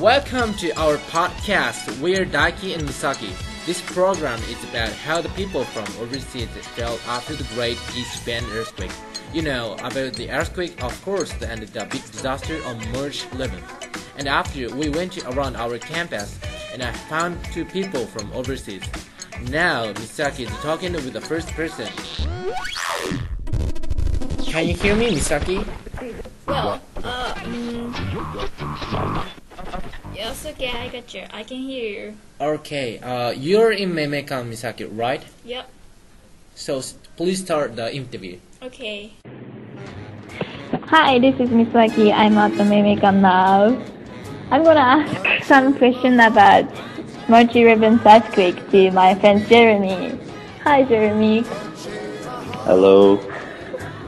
Welcome to our podcast. We're Daiki and Misaki. This program is about how the people from overseas felt after the Great East Japan earthquake. You know about the earthquake, of course, and the big disaster on March 11th. And after we went around our campus, and I found two people from overseas. Now Misaki is talking with the first person. Can you hear me, Misaki? Well, yes, okay, I got you. I can hear you. Okay, uh, you're in Memekan, Misaki, right? Yep. So s- please start the interview. Okay. Hi, this is Misaki. I'm at the Mimikan now. I'm gonna ask some question about March 11th earthquake to my friend Jeremy. Hi, Jeremy. Hello,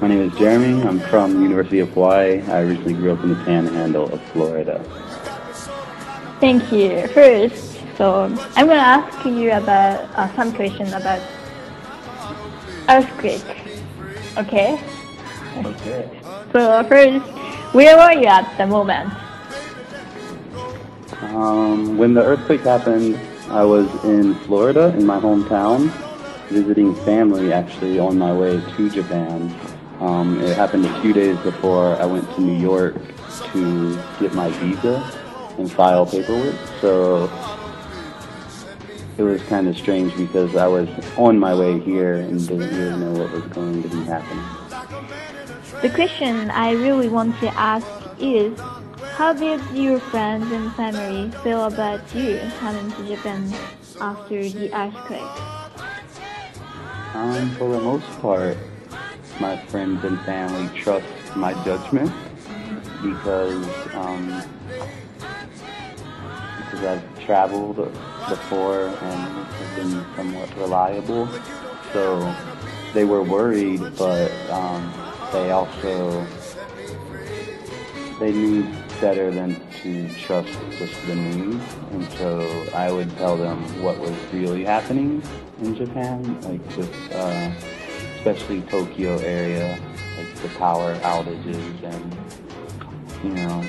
my name is Jeremy. I'm from University of Hawaii. I recently grew up in the Panhandle of Florida. Thank you. First, so I'm gonna ask you about uh, some question about earthquake. Okay. Okay. So first, where were you at the moment? Um, when the earthquake happened, I was in Florida, in my hometown, visiting family actually on my way to Japan. Um, it happened a few days before I went to New York to get my visa and file paperwork. So it was kind of strange because I was on my way here and didn't really know what was going to be happening. The question I really want to ask is, how did your friends and family feel about you coming to Japan after the earthquake? Um, for the most part, my friends and family trust my judgment because um, because I've traveled before and have been somewhat reliable. So they were worried, but um, they also they knew better than to trust just the news, and so I would tell them what was really happening in Japan, like with uh, especially Tokyo area, like the power outages and you know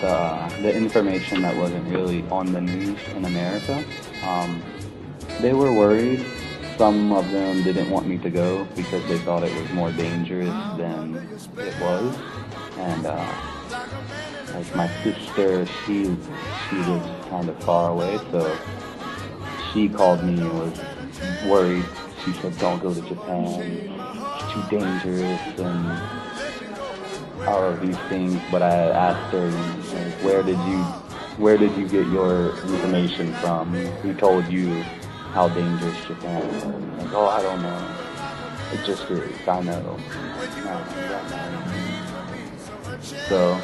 the the information that wasn't really on the news in America. Um, they were worried. Some of them didn't want me to go because they thought it was more dangerous than it was, and. Uh, like my sister, she she lives kind of far away, so she called me and was worried. She said, "Don't go to Japan. It's too dangerous and all of these things." But I asked her, "Where did you where did you get your information from? Who told you how dangerous Japan is?" Like, "Oh, I don't know. It just is. I know." No, you don't know. So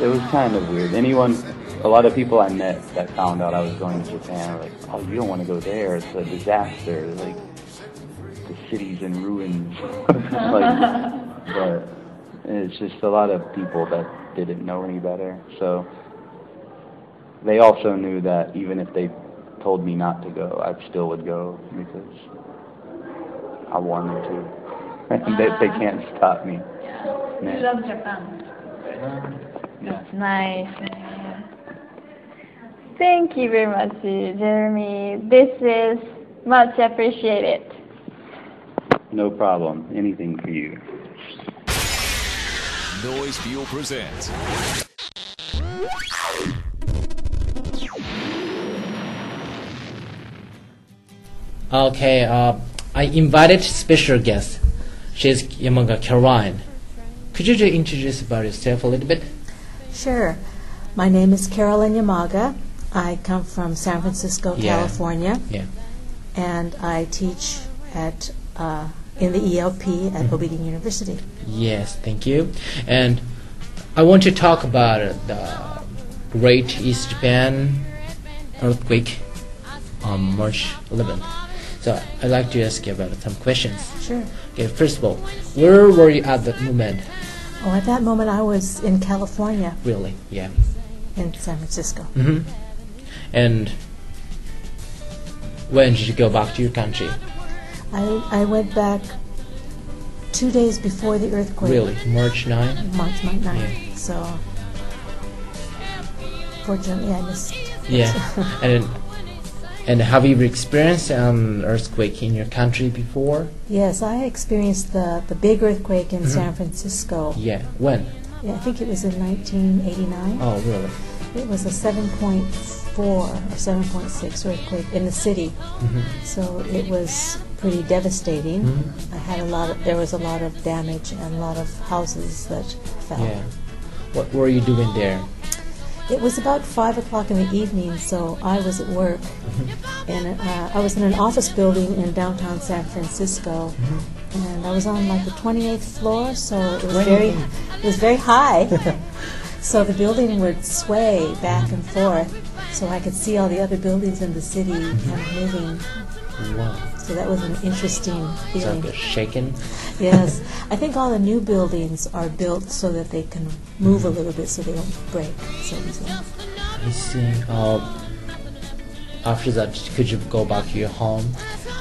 it was kind of weird. Anyone, a lot of people I met that found out I was going to Japan were like, "Oh, you don't want to go there. It's a disaster. Like the city's in ruins." like, but it's just a lot of people that didn't know any better. So they also knew that even if they told me not to go, I still would go because I wanted to. And they, they can't uh-huh. stop me. You Yeah. love Japan. That's nice. Thank you very much, Jeremy. This is much appreciated. No problem. Anything for you. Noise Fuel presents. Okay, uh, I invited special guest. She's Yamaga Caroline. Could you just introduce about yourself a little bit? Sure. My name is Carolyn Yamaga. I come from San Francisco, Yeah. California, Yeah. and I teach at uh, in the ELP at Bowdoin University. Yes, thank you. And I want to talk about uh, the Great East Japan earthquake on March 11th. So I'd like to ask you about some questions. Sure. Okay, first of all, where were you at that moment? Oh, at that moment, I was in California, Really? Yeah. in San Francisco. hmm And when did you go back to your country? I, I went back two days before the earthquake. Really? March 9? March 9th. Yeah. So Fortunately, I missed. Yeah. and and have you experienced an earthquake in your country before? Yes, I experienced the, the big earthquake in San Francisco. Yeah. When? Yeah, I think it was in 1989. Oh, really? It was a 7.4 or 7.6 earthquake in the city. Mm-hmm. So it was pretty devastating. Mm-hmm. I had a lot of, there was a lot of damage and a lot of houses that fell. Yeah. What were you doing there? It was about 5 o'clock in the evening, so I was at work. Mm-hmm. And uh, I was in an office building in downtown San Francisco. Mm-hmm. And I was on like the 28th floor, so it was very, it was very high. so the building would sway back and forth, so I could see all the other buildings in the city kind of moving. Wow. So that was an interesting feeling. a shaking. Yes, I think all the new buildings are built so that they can move a little bit, so they don't break so easily. I see. Um, after that, could you go back to your home?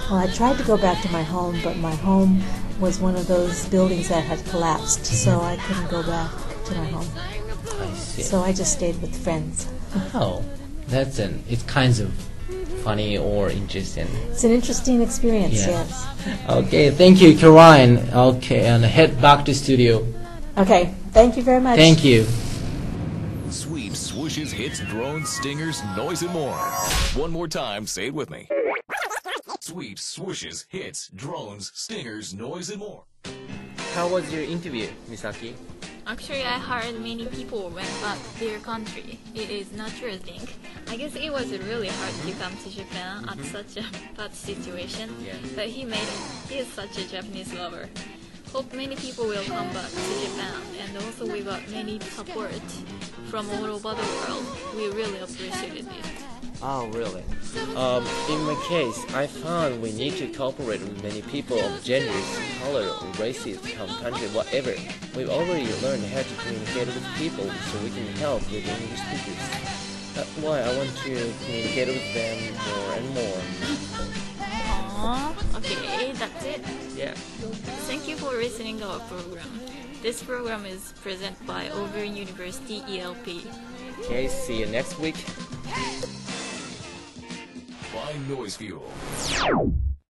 Well, I tried to go back to my home, but my home was one of those buildings that had collapsed, so I couldn't go back to my home. I see. So I just stayed with friends. oh, that's an. It's kind of funny or interesting. It's an interesting experience, Yeah. yes. Okay, thank you, Caroline. Okay, and head back to studio. Okay, thank you very much. Thank you. Sweep swooshes, hits, drones, stingers, noise, and more. One more time, say it with me. Sweep swooshes, hits, drones, stingers, noise, and more. How was your interview, Misaki? Actually, I heard many people went back to their country. It is natural thing. I guess it was really hard to come to Japan at mm-hmm. such a bad situation. Yeah. But he made it. He is such a Japanese lover. Hope many people will come back to Japan. And also we got many support from all over the world. We really appreciated it. Oh, really? Um, in my case, I found we need to cooperate with many people of genders, color, or races, country, whatever. We've already learned how to communicate with people so we can help with English speakers. That's why I want to communicate with them more and more. Aww. Okay, that's it. Yeah. Thank you for listening our program. This program is presented by Auburn University ELP. Okay, see you next week. Noise Fuel.